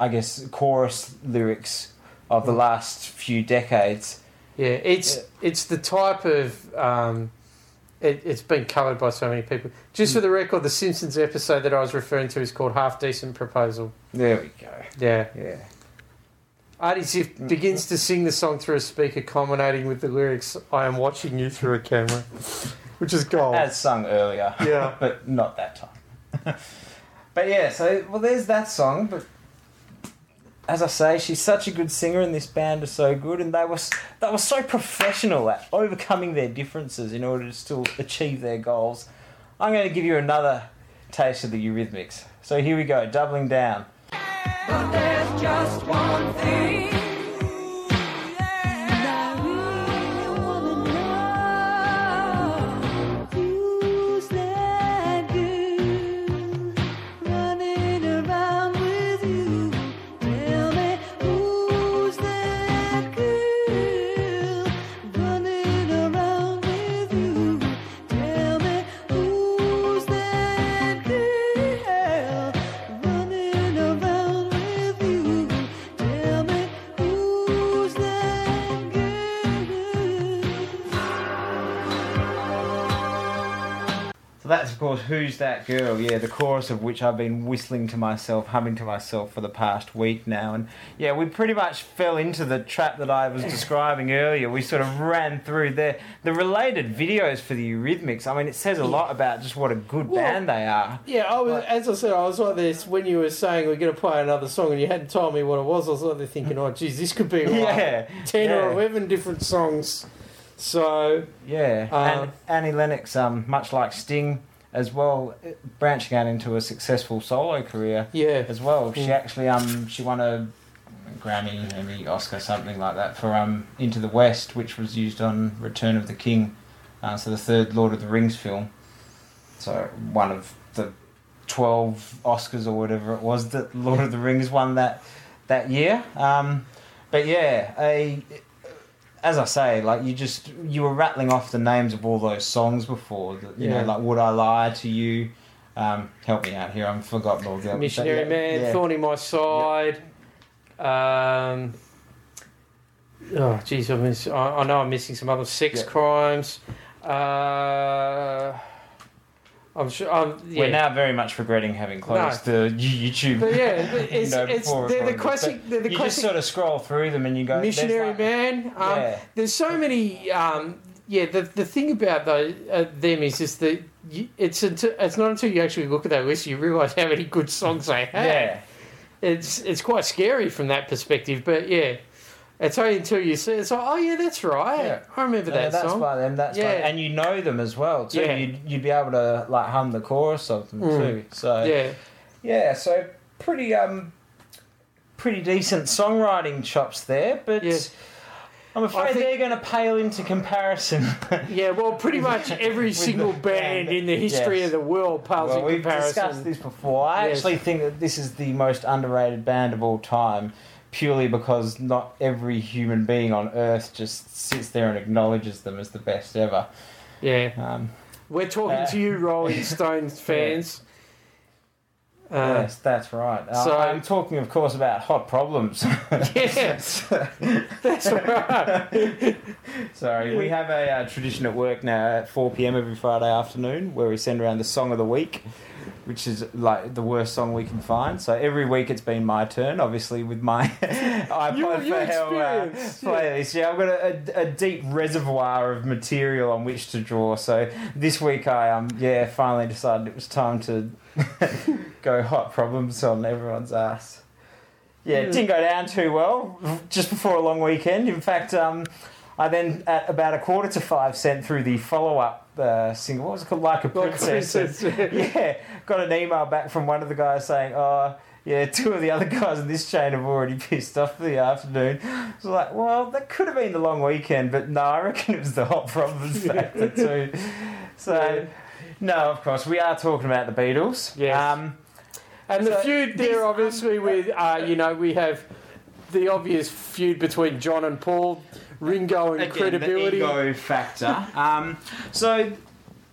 I guess, chorus lyrics of the last few decades. Yeah, it's it's the type of um, it, it's been covered by so many people. Just for the record, the Simpsons episode that I was referring to is called "Half Decent Proposal." There we go. Yeah, Yeah. Artie begins to sing the song through a speaker, culminating with the lyrics, "I am watching you through a camera," which is gold. As sung earlier. Yeah. but not that time. but yeah, so well, there's that song. But as I say, she's such a good singer, and this band is so good, and they were they were so professional at overcoming their differences in order to still achieve their goals. I'm going to give you another taste of the Eurythmics. So here we go, doubling down. But there's just one thing So that's of course "Who's That Girl?" Yeah, the chorus of which I've been whistling to myself, humming to myself for the past week now, and yeah, we pretty much fell into the trap that I was describing earlier. We sort of ran through there. the related videos for the Eurythmics. I mean, it says a lot about just what a good Well, band they are. Yeah, I was, as I said, I was like this when you were saying we're going to play another song and you hadn't told me what it was. I was like there thinking, oh, geez, this could be like Yeah, 10 or 11 different songs. So, Yeah, Uh, and Annie Lennox, um, much like Sting, as well, eh, branching out into a successful solo career yeah. as well. She Mm. actually um she won a Grammy, Emmy, Oscar, something like that for um Into the West, which was used on Return of the King, uh, so the third Lord of the Rings film. So one of the twelve Oscars or whatever it was that Lord of the Rings won that that year. Um, but yeah, a as I say, like you just you were rattling off the names of all those songs before. That, you Yeah. know, like Would I Lie to You? Um, help me out here. I've forgotten all the. Missionary But yeah, Man, yeah. Thorn in My Side. Um, oh, geez, I, miss, I, I know I'm missing some other sex Yeah. crimes. Uh, I'm sure. I'm, yeah. We're now very much regretting having closed the YouTube. But yeah, it's, you know, it's they're the classic. They're the you classic just sort of scroll through them and you go. missionary like- man. Um, Yeah. There's so many. Um, yeah, the the thing about those uh, them is just that you, it's until, it's not until you actually look at that list you realise how many good songs they have. Yeah, It's it's quite scary from that perspective. But yeah, it's only until you see it, it's like, oh yeah, that's right. Yeah. I remember Yeah, that that's song. by them. That's Yeah. by, and you know them as well too. Yeah. You'd, you'd be able to like hum the chorus of them Mm. too. So Yeah, Yeah, so pretty um pretty decent songwriting chops there, but Yeah. I'm afraid think- they're going to pale into comparison. yeah. Well, pretty much every single the band in the history Yes. of the world pales well, in we've discussed this before. I Yes. actually think that this is the most underrated band of all time, purely because not every human being on earth just sits there and acknowledges them as the best ever. Yeah, Um, we're talking Uh, to you, Rolling Stones fans. Uh, yes, that's right. Uh, so- I'm talking, of course, about hot problems. Yes, that's right. Sorry, we have a uh, tradition at work now at 4 p.m. every Friday afternoon where we send around the song of the week, which is like the worst song we can find. So every week it's been my turn, obviously with my iPod Your- your for hell uh, yeah. playlist. Yeah, I've got a, a, a deep reservoir of material on which to draw. So this week I um yeah finally decided it was time to go hot problems on everyone's ass. Yeah, it didn't go down too well just before a long weekend. In fact, um, I then, at about a quarter to five, sent through the follow up uh, single. What was it called? Like a Like a Princess. Yeah, got an email back from one of the guys saying, oh, yeah, two of the other guys in this chain have already pissed off for the afternoon. Was like, well, that could have been the long weekend, but no, I reckon it was the hot problems factor too. So, Yeah. no, of course, we are talking about the Beatles. Yes. Um, And the feud there, obviously, with uh, you know, we have the obvious feud between John and Paul, Ringo and Again, credibility. The ego factor. um, so,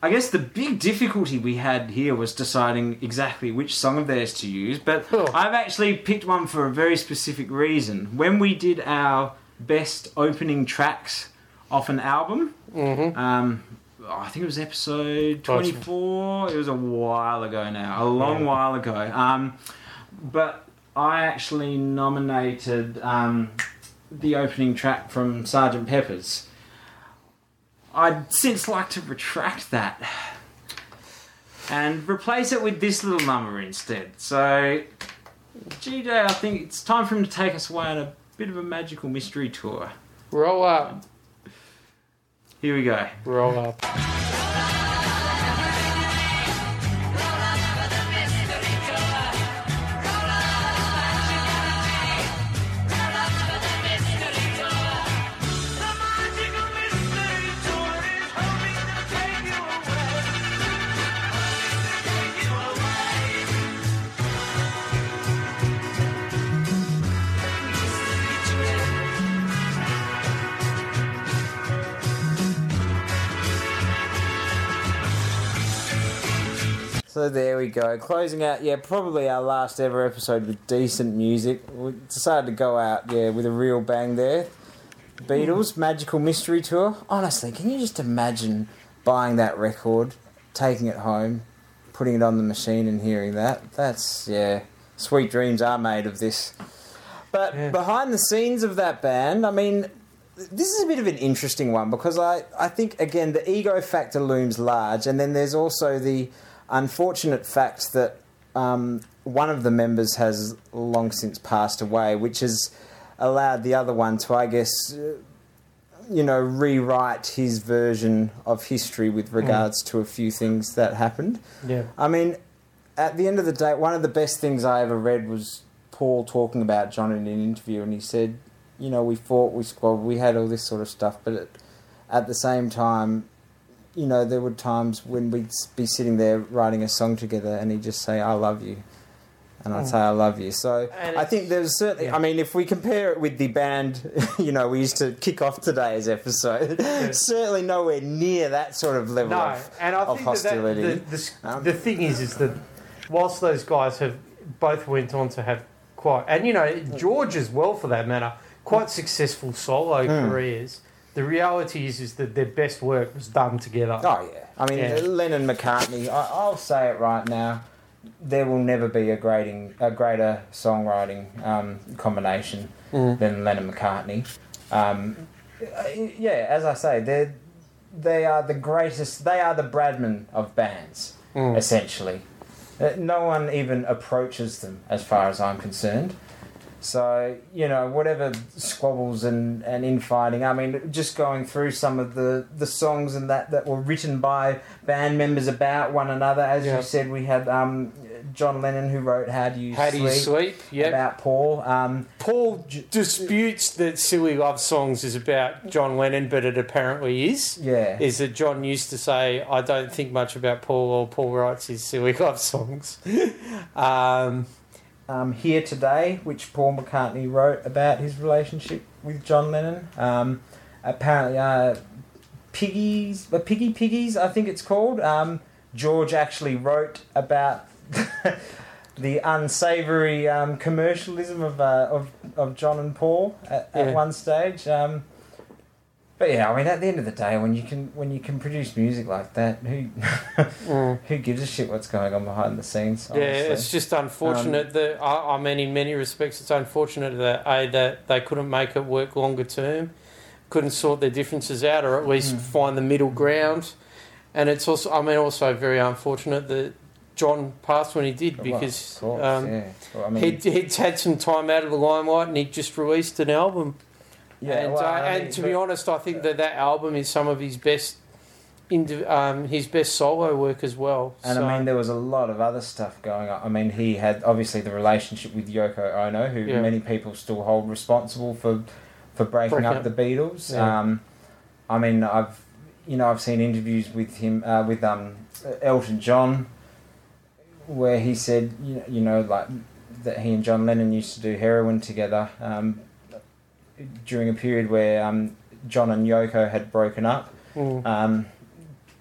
I guess the big difficulty we had here was deciding exactly which song of theirs to use. But Oh. I've actually picked one for a very specific reason. When we did our best opening tracks off an album, Mhm. um, I think it was episode Oh, 24. It was a while ago now, a long Yeah. while ago. Um, but I actually nominated um, the opening track from Sergeant Pepper's. I'd since like to retract that and replace it with this little number instead. So, GJ, I think it's time for him to take us away on a bit of a magical mystery tour. Roll up, Here we go. roll up. So there we go. Closing out, yeah, probably our last ever episode with decent music. We decided to go out, yeah, with a real bang there. Beatles, hmm. Magical Mystery Tour. Honestly, can you just imagine buying that record taking it home, putting it on the machine, and hearing that. That's yeah, sweet dreams are made of this. But Yeah. behind the scenes of that band, I mean, this is a bit of an interesting one because I, I think again the ego factor looms large, and then there's also the unfortunate fact that um, one of the members has long since passed away, which has allowed the other one to, I guess, uh, you know, rewrite his version of history with regards to a few things that happened. Yeah. I mean, at the end of the day, one of the best things I ever read was Paul talking about John in an interview, and he said, you know, we fought, we squabbled, we had all this sort of stuff, but at, at the same time, you know, there were times when we'd be sitting there writing a song together, and he'd just say, "I love you," and I'd say, "I love you." So And I think there's certainly. yeah. I mean, if we compare it with the band, you know, we used to kick off today's episode, certainly nowhere near that sort of level No, of, and I of think that, hostility. that the, the, Um, the thing is, is that whilst those guys have both went on to have quite, and you know George as well for that matter, quite successful solo Hmm. careers. The reality is, is that their best work was done together. Oh yeah, I mean Yeah. Lennon McCartney. I, I'll say it right now. There will never be a grading a greater songwriting um, combination Mm. than Lennon McCartney. Um, yeah, as I say, they they are the greatest. They are the Bradman of bands, Mm. essentially. Uh, No one even approaches them, as far as I'm concerned. So you know, whatever squabbles and, and infighting. I mean, just going through some of the, the songs and that that were written by band members about one another. As Yeah. you said, we had um, John Lennon who wrote "How Do You How do you Sleep" sleep? Yep. about Paul. Um, Paul disputes that "Silly Love Songs" is about John Lennon, but it apparently is. yeah, Is that John used to say, "I don't think much about Paul," or Paul writes his "Silly Love Songs." um, um, "Here Today," which Paul McCartney wrote about his relationship with John Lennon. Um, apparently, uh, Piggies, uh, Piggy Piggies, I think it's called. Um, George actually wrote about the unsavoury um, commercialism of, uh, of of John and Paul at, at one stage. Um, but yeah, I mean, at the end of the day, when you can when you can produce music like that, who mm. who gives a shit what's going on behind the scenes? Yeah, it's just unfortunate that I, I mean, in many respects, it's unfortunate that a that they couldn't make it work longer term, couldn't sort their differences out, or at least Mm. find the middle ground. And it's also, I mean, also very unfortunate that John passed when he did because of course, um, yeah. Well, I mean, he'd, he'd had some time out of the limelight and he just released an album. Yeah, and well, uh, I and to but- be honest, I think that that album is some of his best, um, his best solo work as well. And So- I mean, there was a lot of other stuff going on. I mean, he had obviously the relationship with Yoko Ono, who Yeah. many people still hold responsible for for breaking Breaking up up. the Beatles. Yeah. Um, I mean, I've you know I've seen interviews with him uh, with um, Elton John, where he said you know, you know like that he and John Lennon used to do heroin together um, during a period where um, John and Yoko had broken up. Mm. Um,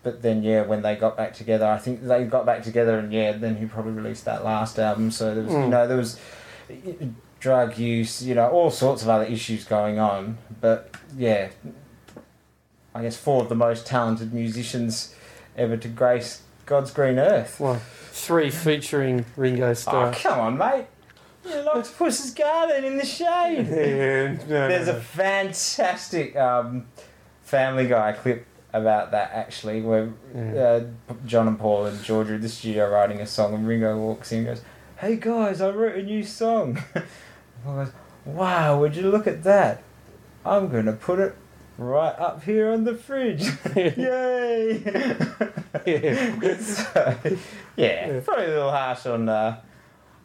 but then, yeah, when they got back together, I think they got back together, and yeah, then he probably released that last album. So there was, you Mm. know, there was uh, drug use, you know, all sorts of other issues going on. But yeah, I guess four of the most talented musicians ever to grace God's green earth. Well, three featuring Ringo Starr. Oh, come on, mate! You Octopus's Garden in the shade. Yeah, no, There's no, a fantastic um, Family Guy clip about that actually, where Yeah. uh, John and Paul and Georgia are in the studio writing a song, and Ringo walks in and goes, "Hey guys, I wrote a new song." Paul goes, "Wow, would you look at that? I'm gonna put it right up here on the fridge. Yay!" yeah. so, yeah, probably a little harsh on uh,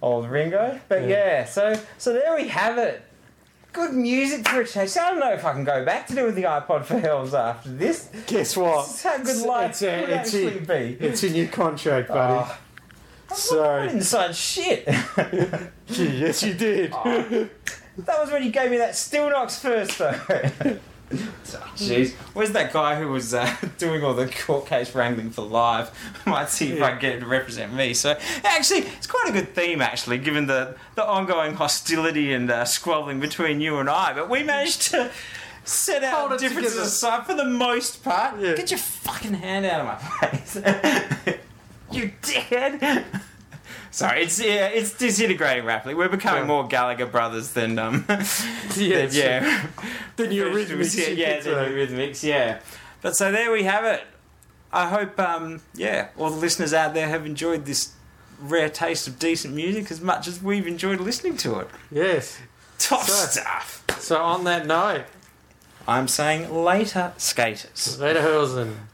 old Ringo, but Yeah. yeah. So so there we have it. Good music for a change. So I don't know if I can go back to doing the iPod for hells after this. Guess what? This is how good It's- life it's, could it's actually in- be. It's in your contract, buddy. Oh, I so, didn't sign shit. yes, you did. Oh. That was when you gave me that Still Knocks first, though. Jeez, where's that guy who was uh, doing all the court case wrangling for live? I might see if I can get him to represent me. So, actually, it's quite a good theme, actually, given the, the ongoing hostility and uh, squabbling between you and I. But we managed to set Hold our it differences together. aside for the most part. Yeah. Get your fucking hand out of my face. you dickhead. Sorry, it's yeah, it's disintegrating rapidly. We're becoming Yeah. more Gallagher brothers than um, Yeah, than, yeah, Then your yeah, rhythmics. yeah, than yeah. But so there we have it. I hope, um, yeah, all the listeners out there have enjoyed this rare taste of decent music as much as we've enjoyed listening to it. Yes. Top So- stuff. So on that note, I'm saying later, skaters. later, Hurlsen.